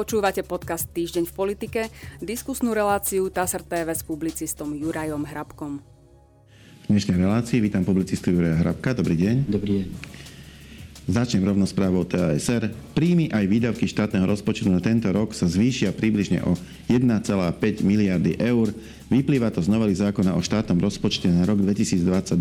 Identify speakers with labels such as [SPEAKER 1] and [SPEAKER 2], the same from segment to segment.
[SPEAKER 1] Počúvate podcast Týždeň v politike, diskusnú reláciu TASR TV s publicistom Jurajom Hrabkom.
[SPEAKER 2] V dnešnej relácii vítam publicistu Juraja Hrabka. Dobrý deň.
[SPEAKER 3] Dobrý deň.
[SPEAKER 2] Začnem rovno správou TASR. Príjmy aj výdavky štátneho rozpočtu na tento rok sa zvýšia približne o 1,5 miliardy eur. Vyplýva to z novely zákona o štátnom rozpočte na rok 2022,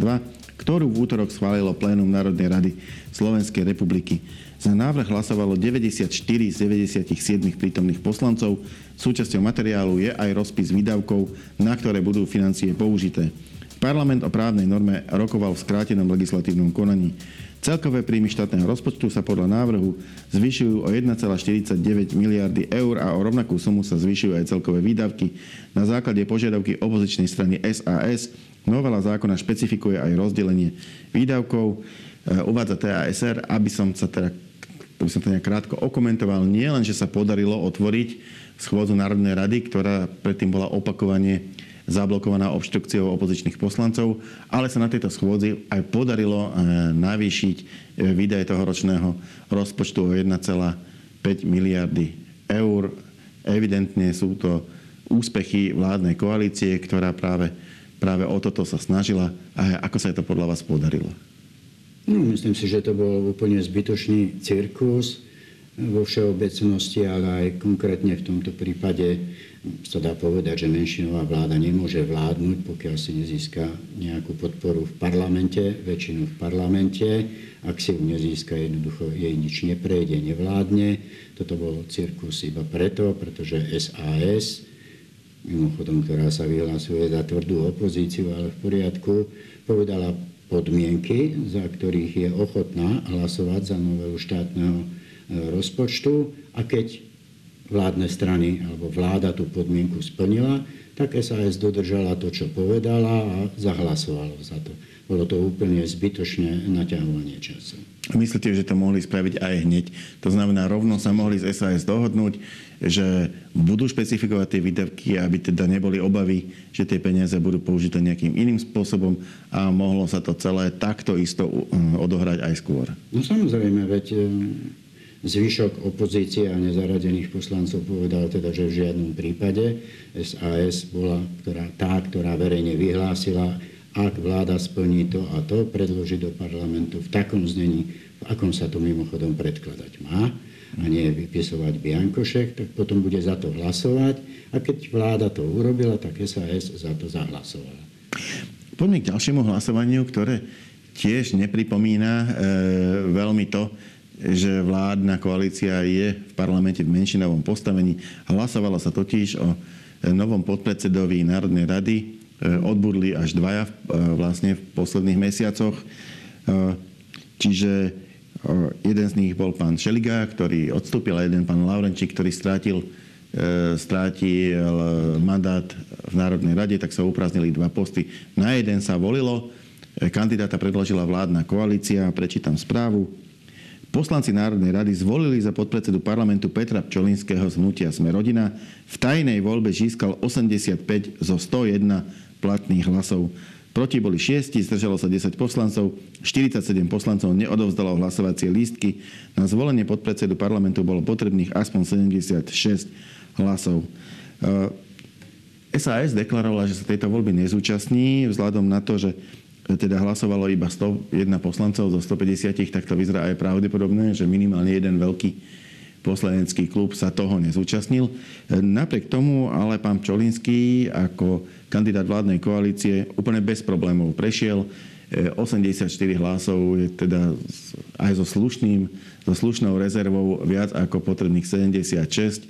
[SPEAKER 2] ktorú v útorok schválilo plénum Národnej rady Slovenskej republiky. Za návrh hlasovalo 94 z 97 prítomných poslancov. Súčasťou materiálu je aj rozpis výdavkov, na ktoré budú financie použité. Parlament o právnej norme rokoval v skrátenom legislatívnom konaní. Celkové príjmy štátneho rozpočtu sa podľa návrhu zvyšujú o 1,49 miliardy eur a o rovnakú sumu sa zvyšujú aj celkové výdavky. Na základe požiadavky opozičnej strany SAS novela zákona špecifikuje aj rozdelenie výdavkov. E, uvádza TASR, aby som sa teda by som to nejak krátko okomentoval, nie len, že sa podarilo otvoriť schôdzu Národnej rady, ktorá predtým bola opakovane zablokovaná obštrukciou opozičných poslancov, ale sa na tejto schôdzi aj podarilo e, navýšiť e, výdaje toho ročného rozpočtu o 1,5 miliardy eur. Evidentne sú to úspechy vládnej koalície, ktorá práve, práve o toto sa snažila. A ako sa je to podľa vás podarilo?
[SPEAKER 3] No, myslím si, že to bol úplne zbytočný cirkus vo všeobecnosti, ale aj konkrétne v tomto prípade sa dá povedať, že menšinová vláda nemôže vládnuť, pokiaľ si nezíska nejakú podporu v parlamente, väčšinu v parlamente. Ak si ju nezíska, jednoducho jej nič neprejde, nevládne. Toto bol cirkus iba preto, pretože SAS, mimochodom, ktorá sa vyhlasuje za tvrdú opozíciu, ale v poriadku, povedala podmienky, za ktorých je ochotná hlasovať za novelu štátneho e, rozpočtu a keď vládne strany alebo vláda tú podmienku splnila, tak SAS dodržala to, čo povedala a zahlasovalo za to. Bolo to úplne zbytočné naťahovanie času.
[SPEAKER 2] Myslíte, že to mohli spraviť aj hneď? To znamená, rovno sa mohli z SAS dohodnúť, že budú špecifikovať tie výdavky, aby teda neboli obavy, že tie peniaze budú použité nejakým iným spôsobom a mohlo sa to celé takto isto odohrať aj skôr.
[SPEAKER 3] No samozrejme, veď e, zvyšok opozície a nezaradených poslancov povedal teda, že v žiadnom prípade SAS bola ktorá, tá, ktorá verejne vyhlásila, ak vláda splní to a to, predloží do parlamentu v takom znení, v akom sa to mimochodom predkladať má a nie vypisovať biankošek, tak potom bude za to hlasovať a keď vláda to urobila, tak SAS za to zahlasovala.
[SPEAKER 2] Poďme k ďalšiemu hlasovaniu, ktoré tiež nepripomína e, veľmi to, že vládna koalícia je v parlamente v menšinovom postavení. Hlasovalo sa totiž o novom podpredsedovi Národnej rady E, odbudli až dvaja e, vlastne v posledných mesiacoch. E, čiže jeden z nich bol pán Šeliga, ktorý odstúpil a jeden pán Laurenčík, ktorý strátil, strátil mandát v Národnej rade, tak sa upraznili dva posty. Na jeden sa volilo, kandidáta predložila vládna koalícia, prečítam správu. Poslanci Národnej rady zvolili za podpredsedu parlamentu Petra Pčolinského z hnutia Sme rodina. V tajnej voľbe získal 85 zo 101 platných hlasov. Proti boli 6, zdržalo sa 10 poslancov, 47 poslancov neodovzdalo hlasovacie lístky. Na zvolenie podpredsedu parlamentu bolo potrebných aspoň 76 hlasov. SAS eh, deklarovala, že sa tejto voľby nezúčastní vzhľadom na to, že teda hlasovalo iba 101 poslancov zo 150, tak to vyzerá aj pravdepodobné, že minimálne jeden veľký poslanecký klub sa toho nezúčastnil. Napriek tomu ale pán Čolinský ako kandidát vládnej koalície úplne bez problémov prešiel. 84 hlasov je teda aj so, slušným, so slušnou rezervou viac ako potrebných 76.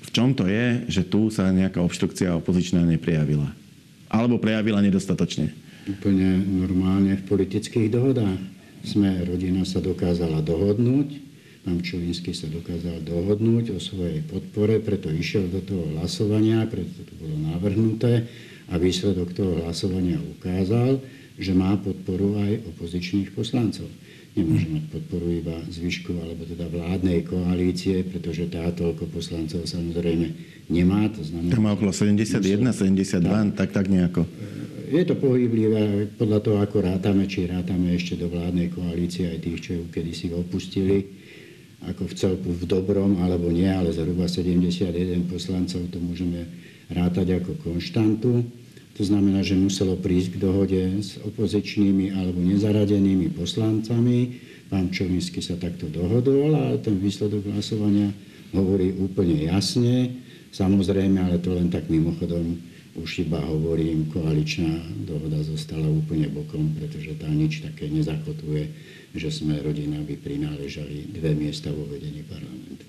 [SPEAKER 2] V čom to je, že tu sa nejaká obštrukcia opozičná neprejavila? Alebo prejavila nedostatočne?
[SPEAKER 3] úplne normálne v politických dohodách. Sme, rodina sa dokázala dohodnúť, pán Čulinsky sa dokázal dohodnúť o svojej podpore, preto išiel do toho hlasovania, preto to bolo navrhnuté a výsledok toho hlasovania ukázal, že má podporu aj opozičných poslancov. Nemôže mať podporu iba zvyšku alebo teda vládnej koalície, pretože tá toľko poslancov samozrejme nemá. To znamená,
[SPEAKER 2] to má okolo 71, 72, tak, tak nejako
[SPEAKER 3] je to pohyblivé podľa toho, ako rátame, či rátame ešte do vládnej koalície aj tých, čo ju kedysi opustili. Ako v celku v dobrom alebo nie, ale zhruba 71 poslancov to môžeme rátať ako konštantu. To znamená, že muselo prísť k dohode s opozičnými alebo nezaradenými poslancami. Pán Čovinsky sa takto dohodol a ten výsledok hlasovania hovorí úplne jasne. Samozrejme, ale to len tak mimochodom už iba hovorím, koaličná dohoda zostala úplne bokom, pretože tá nič také nezakotuje, že sme rodina by prináležali dve miesta vo vedení parlamentu.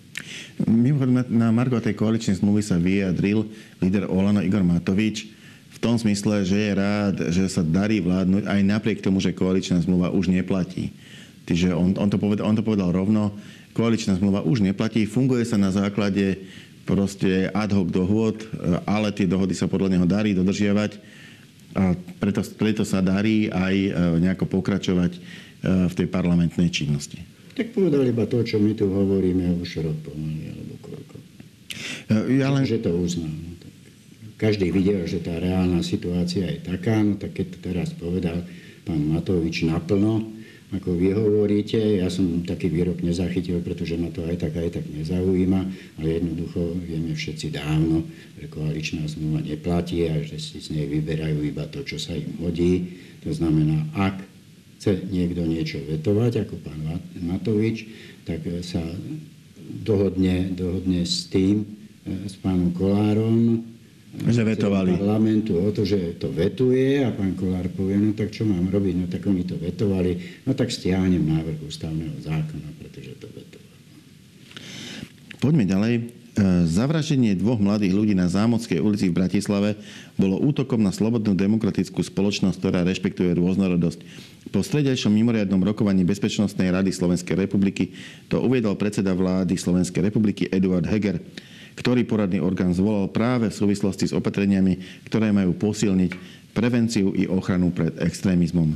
[SPEAKER 2] Mimochodom, na Margo tej koaličnej zmluvy sa vyjadril líder Olano Igor Matovič v tom smysle, že je rád, že sa darí vládnuť aj napriek tomu, že koaličná zmluva už neplatí. Čiže on, on, to povedal, on to povedal rovno, koaličná zmluva už neplatí, funguje sa na základe proste ad hoc dohôd, ale tie dohody sa podľa neho darí dodržiavať a preto, preto sa darí aj e, nejako pokračovať e, v tej parlamentnej činnosti.
[SPEAKER 3] Tak povedal iba to, čo my tu hovoríme už rok pomaly, alebo koľko. E, ja len... Že to uznal. No, tak. Každý videl, že tá reálna situácia je taká, no tak keď to teraz povedal pán Matovič naplno, ako vy hovoríte. Ja som taký výrok nezachytil, pretože ma to aj tak, aj tak nezaujíma, ale jednoducho vieme všetci dávno, že koaličná zmluva neplatí a že si z nej vyberajú iba to, čo sa im hodí. To znamená, ak chce niekto niečo vetovať, ako pán Matovič, tak sa dohodne, dohodne s tým, e, s pánom Kolárom,
[SPEAKER 2] že vetovali.
[SPEAKER 3] parlamentu o to, že to vetuje a pán Kolár povie, no tak čo mám robiť, no tak oni to vetovali, no tak stiahnem návrh ústavného zákona, pretože to vetovali.
[SPEAKER 2] Poďme ďalej. E, zavraždenie dvoch mladých ľudí na Zámodskej ulici v Bratislave bolo útokom na slobodnú demokratickú spoločnosť, ktorá rešpektuje rôznorodosť. Po stredejšom mimoriadnom rokovaní Bezpečnostnej rady Slovenskej republiky to uviedol predseda vlády Slovenskej republiky Eduard Heger ktorý poradný orgán zvolal práve v súvislosti s opatreniami, ktoré majú posilniť prevenciu i ochranu pred extrémizmom.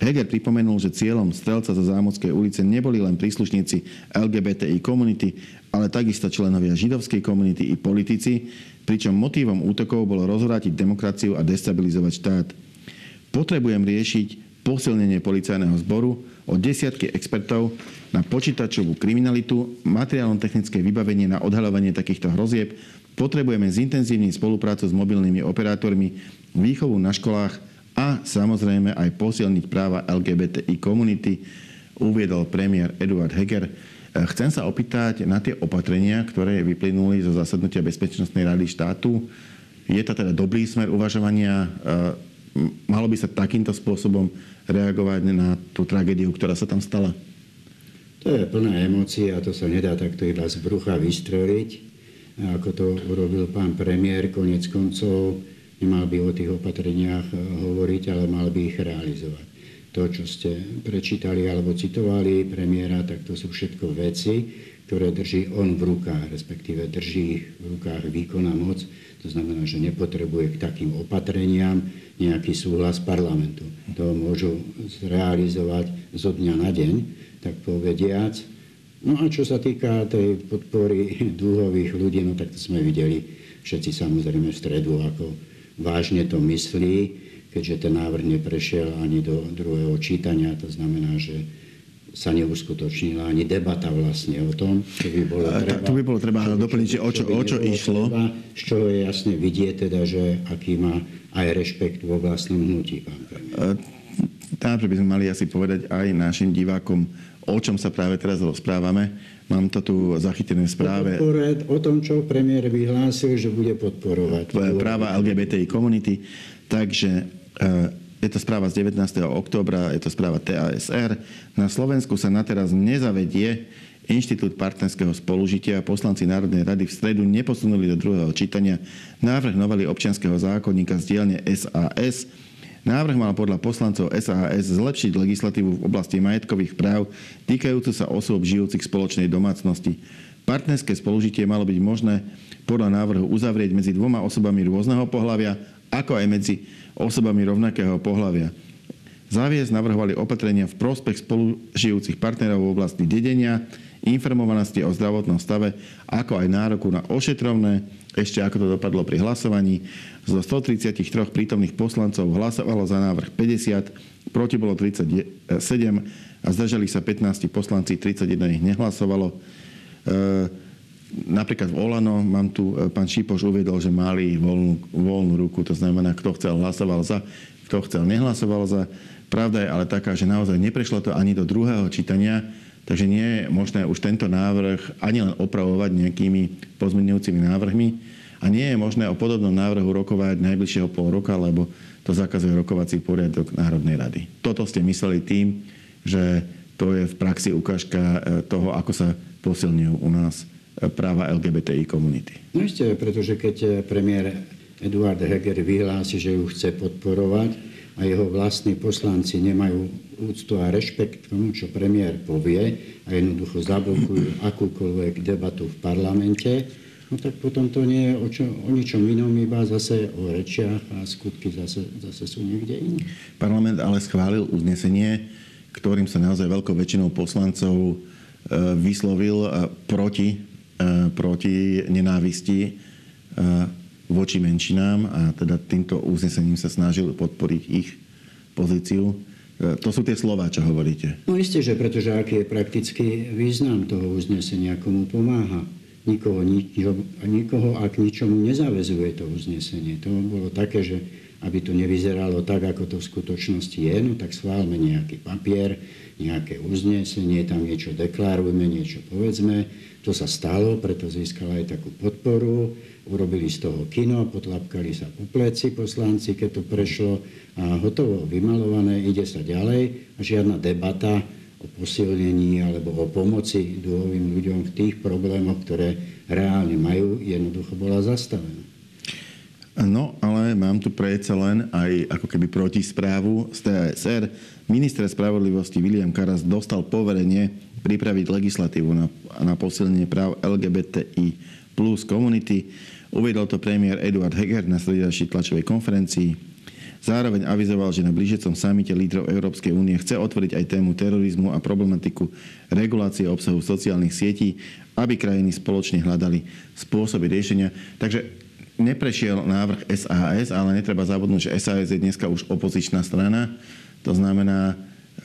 [SPEAKER 2] Heger pripomenul, že cieľom strelca za Zámodskej ulice neboli len príslušníci LGBTI komunity, ale takisto členovia židovskej komunity i politici, pričom motívom útokov bolo rozvrátiť demokraciu a destabilizovať štát. Potrebujem riešiť posilnenie policajného zboru o desiatky expertov, na počítačovú kriminalitu, materiálno-technické vybavenie na odhaľovanie takýchto hrozieb, potrebujeme zintenzívniť spoluprácu s mobilnými operátormi, výchovu na školách a samozrejme aj posilniť práva LGBTI komunity, uviedol premiér Eduard Heger. Chcem sa opýtať na tie opatrenia, ktoré vyplynuli zo zasadnutia Bezpečnostnej rady štátu. Je to teda dobrý smer uvažovania? Malo by sa takýmto spôsobom reagovať na tú tragédiu, ktorá sa tam stala?
[SPEAKER 3] To je plná emócia a to sa nedá takto iba z brucha vystreliť. Ako to urobil pán premiér, konec koncov nemal by o tých opatreniach eh, hovoriť, ale mal by ich realizovať. To, čo ste prečítali alebo citovali premiéra, tak to sú všetko veci, ktoré drží on v rukách, respektíve drží ich v rukách výkona moc. To znamená, že nepotrebuje k takým opatreniam nejaký súhlas parlamentu. To môžu zrealizovať zo dňa na deň tak povediac. No a čo sa týka tej podpory dúhových ľudí, no tak to sme videli všetci samozrejme v stredu, ako vážne to myslí, keďže ten návrh neprešiel ani do druhého čítania. To znamená, že sa neuskutočnila ani debata vlastne o tom, čo by bolo treba.
[SPEAKER 2] To by bolo treba doplniť, že o čo, čo, o čo išlo. Treba,
[SPEAKER 3] z čoho je jasne vidieť teda, že aký má aj rešpekt vo vlastnom hnutí, pán premiér.
[SPEAKER 2] Tam by sme mali asi povedať aj našim divákom, o čom sa práve teraz rozprávame. Mám to tu zachytené v správe.
[SPEAKER 3] O tom, čo premiér vyhlásil, že bude podporovať.
[SPEAKER 2] Práva LGBTI komunity. Takže e, je to správa z 19. oktobra, je to správa TASR. Na Slovensku sa na teraz nezavedie Inštitút partnerského spolužitia a poslanci Národnej rady v stredu neposunuli do druhého čítania návrh novely občianského zákonníka z dielne SAS Návrh mal podľa poslancov SAS zlepšiť legislatívu v oblasti majetkových práv týkajúcu sa osôb žijúcich v spoločnej domácnosti. Partnerské spolužitie malo byť možné podľa návrhu uzavrieť medzi dvoma osobami rôzneho pohľavia, ako aj medzi osobami rovnakého pohľavia. Zaviesť navrhovali opatrenia v prospech spolužijúcich partnerov v oblasti dedenia, informovanosti o zdravotnom stave, ako aj nároku na ošetrovné. Ešte ako to dopadlo pri hlasovaní. Zo 133 prítomných poslancov hlasovalo za návrh 50, proti bolo 37 a zdržali sa 15 poslanci, 31 ich nehlasovalo. E, Napríklad v Olano, mám tu, e, pán Šipoš uvedol, že mali voľnú, voľnú ruku, to znamená, kto chcel, hlasoval za, kto chcel, nehlasoval za. Pravda je ale taká, že naozaj neprešlo to ani do druhého čítania, takže nie je možné už tento návrh ani len opravovať nejakými pozmeňujúcimi návrhmi a nie je možné o podobnom návrhu rokovať najbližšieho pol roka, lebo to zakazuje rokovací poriadok Národnej rady. Toto ste mysleli tým, že to je v praxi ukážka e, toho, ako sa posilňujú u nás práva LGBTI komunity.
[SPEAKER 3] No ešte, pretože keď eh, premiér Eduard Heger vyhlási, že ju chce podporovať a jeho vlastní poslanci nemajú úctu a rešpekt k tomu, čo premiér povie a jednoducho zablokujú akúkoľvek debatu v parlamente, no tak potom to nie je o, čo, o ničom inom, iba zase o rečiach a skutky zase, zase sú niekde iné.
[SPEAKER 2] Parlament ale schválil uznesenie, ktorým sa naozaj veľkou väčšinou poslancov eh, vyslovil eh, proti proti nenávisti e, voči menšinám a teda týmto uznesením sa snažil podporiť ich pozíciu. E, to sú tie slova, čo hovoríte.
[SPEAKER 3] No isté, že pretože aký je praktický význam toho uznesenia, komu pomáha. Nikoho, ničo, nikoho ak ničomu nezavezuje to uznesenie. To bolo také, že aby to nevyzeralo tak, ako to v skutočnosti je, no tak schválme nejaký papier, nejaké uznesenie, tam niečo deklarujme, niečo povedzme to sa stalo, preto získala aj takú podporu. Urobili z toho kino, potlapkali sa po pleci poslanci, keď to prešlo a hotovo, vymalované, ide sa ďalej a žiadna debata o posilnení alebo o pomoci dôvovým ľuďom v tých problémoch, ktoré reálne majú, jednoducho bola zastavená.
[SPEAKER 2] No, mám tu predsa len aj ako keby protisprávu z TASR. Minister spravodlivosti William Karas dostal poverenie pripraviť legislatívu na, na posilnenie práv LGBTI plus komunity. Uviedol to premiér Eduard Heger na stredajšej tlačovej konferencii. Zároveň avizoval, že na blížiacom samite lídrov Európskej únie chce otvoriť aj tému terorizmu a problematiku regulácie obsahu sociálnych sietí, aby krajiny spoločne hľadali spôsoby riešenia. Takže neprešiel návrh SAS, ale netreba zabudnúť, že SAS je dneska už opozičná strana. To znamená,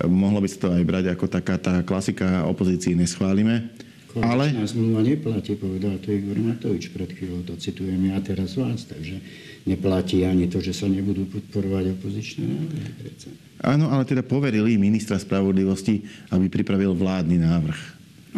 [SPEAKER 2] Mohlo by sa to aj brať ako taká tá klasika opozícii neschválime.
[SPEAKER 3] Ale... zmluva neplatí, povedal to Igor Matovič pred chvíľou, to citujem ja teraz vás, takže neplatí ani to, že sa nebudú podporovať opozičné návrhy.
[SPEAKER 2] Áno, ale teda poverili ministra spravodlivosti, aby pripravil vládny návrh.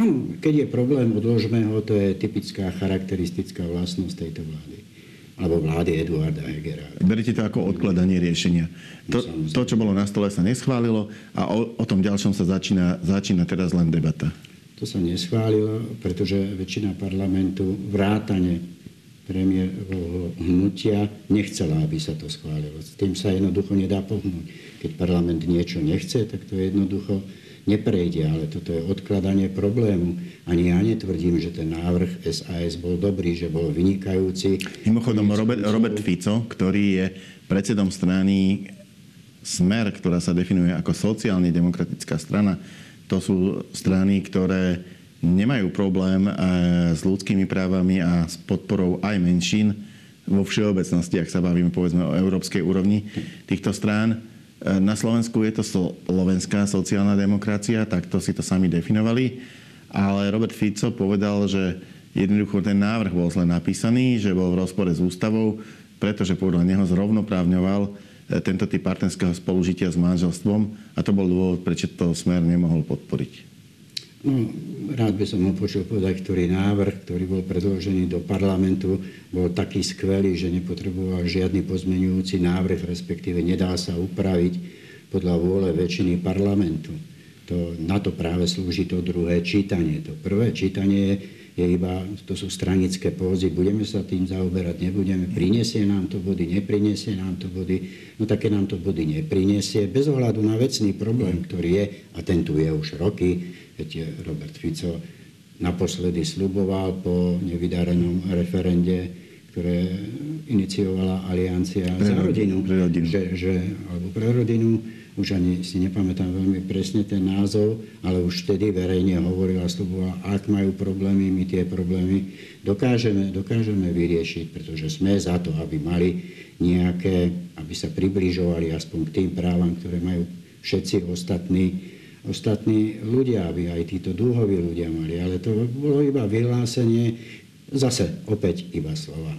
[SPEAKER 3] Áno, keď je problém, odložme ho, to je typická charakteristická vlastnosť tejto vlády alebo vlády Eduarda Hegera.
[SPEAKER 2] Berete to ako odkladanie riešenia. To, to čo bolo na stole, sa neschválilo a o, o tom ďalšom sa začína, začína teraz len debata.
[SPEAKER 3] To sa neschválilo, pretože väčšina parlamentu vrátane premiérovho hnutia nechcela, aby sa to schválilo. S tým sa jednoducho nedá pohnúť. Keď parlament niečo nechce, tak to jednoducho neprejde, ale toto je odkladanie problému. Ani ja netvrdím, že ten návrh SAS bol dobrý, že bol vynikajúci.
[SPEAKER 2] Mimochodom, Robert, Robert Fico, ktorý je predsedom strany Smer, ktorá sa definuje ako sociálne demokratická strana, to sú strany, ktoré nemajú problém eh, s ľudskými právami a s podporou aj menšín vo všeobecnosti, ak sa bavíme povedzme o európskej úrovni týchto strán E, na Slovensku je to slovenská sociálna demokracia, tak to si to sami definovali. Ale Robert Fico povedal, že jednoducho ten návrh bol zle napísaný, že bol v rozpore s ústavou, pretože podľa neho zrovnoprávňoval e, tento typ partnerského spolužitia s manželstvom a to bol dôvod, prečo to smer nemohol podporiť.
[SPEAKER 3] No, rád by som ho počul povedať, ktorý návrh, ktorý bol predložený do parlamentu, bol taký skvelý, že nepotreboval žiadny pozmenujúci návrh, respektíve nedá sa upraviť podľa vôle väčšiny parlamentu. To, na to práve slúži to druhé čítanie. To prvé čítanie je iba, to sú stranické pózy, budeme sa tým zaoberať, nebudeme, prinesie nám to body, neprinesie nám to body, no také nám to body neprinesie, bez ohľadu na vecný problém, ktorý je, a ten tu je už roky, Viete, Robert Fico naposledy sluboval po nevydarenom referende, ktoré iniciovala Aliancia pre za rodinu,
[SPEAKER 2] pre rodinu.
[SPEAKER 3] Že, že, alebo pre rodinu, už ani si nepamätám veľmi presne ten názov, ale už vtedy verejne hovorila, slubovala, ak majú problémy, my tie problémy dokážeme, dokážeme vyriešiť, pretože sme za to, aby mali nejaké, aby sa približovali aspoň k tým právam, ktoré majú všetci ostatní, ostatní ľudia, aby aj títo dúhoví ľudia mali. Ale to bolo iba vyhlásenie, zase opäť iba slova.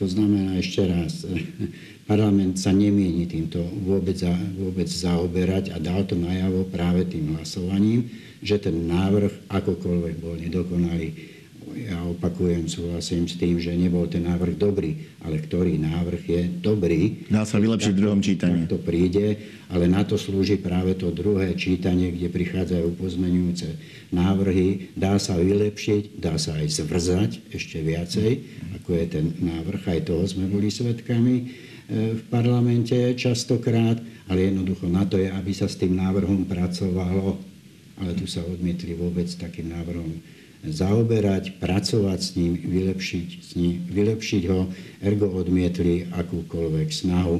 [SPEAKER 3] To znamená ešte raz, parlament sa nemieni týmto vôbec, za, vôbec zaoberať a dal to najavo práve tým hlasovaním, že ten návrh akokoľvek bol nedokonalý, ja opakujem, súhlasím s tým, že nebol ten návrh dobrý, ale ktorý návrh je dobrý.
[SPEAKER 2] Dá sa vylepšiť v druhom čítaní.
[SPEAKER 3] to príde, ale na to slúži práve to druhé čítanie, kde prichádzajú pozmenujúce návrhy. Dá sa vylepšiť, dá sa aj zvrzať ešte viacej, ako je ten návrh. Aj toho sme boli svetkami e, v parlamente častokrát, ale jednoducho na to je, aby sa s tým návrhom pracovalo, ale tu sa odmietli vôbec takým návrhom zaoberať, pracovať s ním, vylepšiť, s ním, vylepšiť ho, ergo odmietli akúkoľvek snahu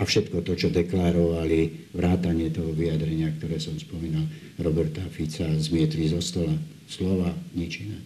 [SPEAKER 3] a všetko to, čo deklarovali, vrátanie toho vyjadrenia, ktoré som spomínal, Roberta Fica, zmietli zo stola. Slova, nič iné.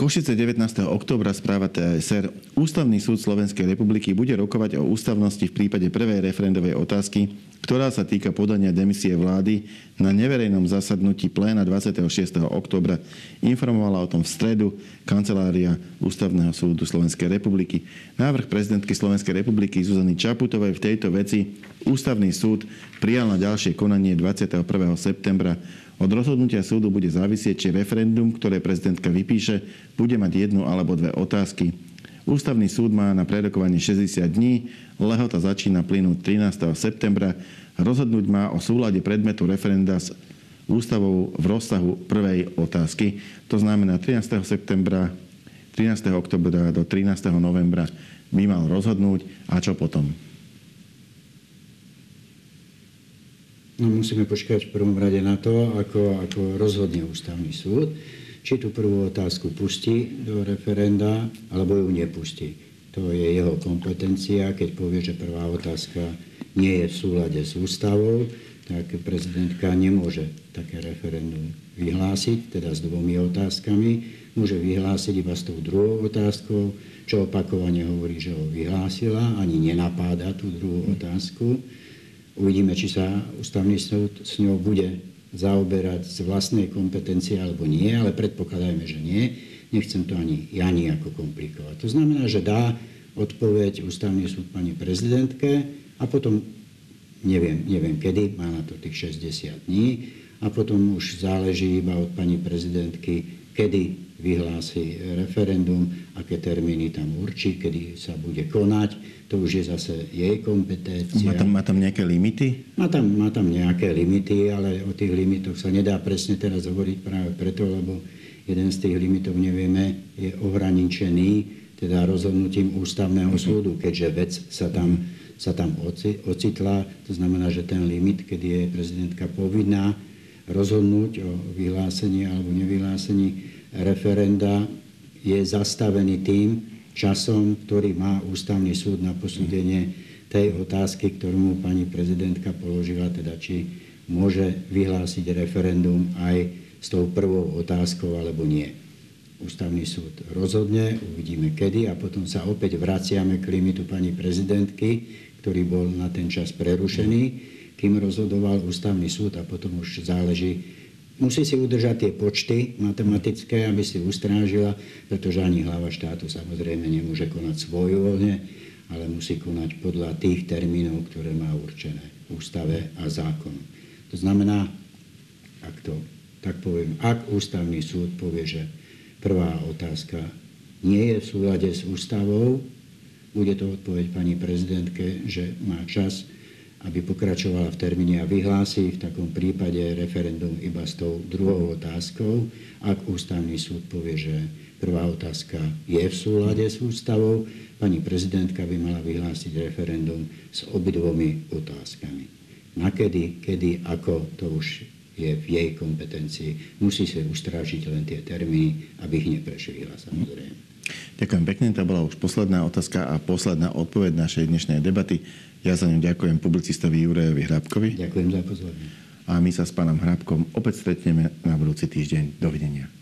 [SPEAKER 2] Košice 19. októbra správa TASR. Ústavný súd Slovenskej republiky bude rokovať o ústavnosti v prípade prvej referendovej otázky, ktorá sa týka podania demisie vlády na neverejnom zasadnutí pléna 26. októbra. Informovala o tom v stredu kancelária Ústavného súdu Slovenskej republiky. Návrh prezidentky Slovenskej republiky Zuzany Čaputovej v tejto veci Ústavný súd prijal na ďalšie konanie 21. septembra od rozhodnutia súdu bude závisieť, či referendum, ktoré prezidentka vypíše, bude mať jednu alebo dve otázky. Ústavný súd má na prerokovanie 60 dní, lehota začína plynúť 13. septembra. Rozhodnúť má o súlade predmetu referenda s ústavou v rozsahu prvej otázky. To znamená 13. septembra, 13. oktobra do 13. novembra by mal rozhodnúť a čo potom.
[SPEAKER 3] No, musíme počkať v prvom rade na to, ako, ako rozhodne ústavný súd, či tú prvú otázku pustí do referenda, alebo ju nepustí. To je jeho kompetencia. Keď povie, že prvá otázka nie je v súlade s ústavou, tak prezidentka nemôže také referendum vyhlásiť, teda s dvomi otázkami. Môže vyhlásiť iba s tou druhou otázkou, čo opakovane hovorí, že ho vyhlásila, ani nenapáda tú druhú otázku. Uvidíme, či sa ústavný súd s ňou bude zaoberať z vlastnej kompetencie alebo nie, ale predpokladajme, že nie. Nechcem to ani ja nejako komplikovať. To znamená, že dá odpoveď ústavný súd pani prezidentke a potom, neviem, neviem kedy, má na to tých 60 dní a potom už záleží iba od pani prezidentky, kedy vyhlási referendum, aké termíny tam určí, kedy sa bude konať. To už je zase jej kompetencia.
[SPEAKER 2] Má tam, má tam nejaké limity?
[SPEAKER 3] Má tam, má tam nejaké limity, ale o tých limitoch sa nedá presne teraz hovoriť práve preto, lebo jeden z tých limitov, nevieme, je ohraničený teda rozhodnutím ústavného mhm. súdu, keďže vec sa tam, sa tam ocitla. To znamená, že ten limit, kedy je prezidentka povinná rozhodnúť o vyhlásení alebo nevyhlásení referenda je zastavený tým časom, ktorý má ústavný súd na posúdenie tej otázky, ktorú mu pani prezidentka položila, teda či môže vyhlásiť referendum aj s tou prvou otázkou alebo nie. Ústavný súd rozhodne, uvidíme kedy a potom sa opäť vraciame k limitu pani prezidentky, ktorý bol na ten čas prerušený, kým rozhodoval ústavný súd a potom už záleží Musí si udržať tie počty matematické, aby si ustrážila, pretože ani hlava štátu samozrejme nemôže konať svojvoľne, ale musí konať podľa tých termínov, ktoré má určené v ústave a zákonu. To znamená, ak to tak poviem, ak ústavný súd povie, že prvá otázka nie je v súlade s ústavou, bude to odpoveď pani prezidentke, že má čas aby pokračovala v termíne a vyhlási v takom prípade referendum iba s tou druhou otázkou. Ak ústavný súd povie, že prvá otázka je v súlade s ústavou, pani prezidentka by mala vyhlásiť referendum s obidvomi otázkami. Nakedy, kedy, ako, to už je v jej kompetencii. Musí sa ustrážiť len tie termíny, aby ich neprešvihla samozrejme.
[SPEAKER 2] Ďakujem pekne, to bola už posledná otázka a posledná odpoveď našej dnešnej debaty. Ja za ňu ďakujem publicistovi Jurajovi Hrabkovi.
[SPEAKER 3] Ďakujem za pozornosť.
[SPEAKER 2] A my sa s pánom Hrabkom opäť stretneme na budúci týždeň. Dovidenia.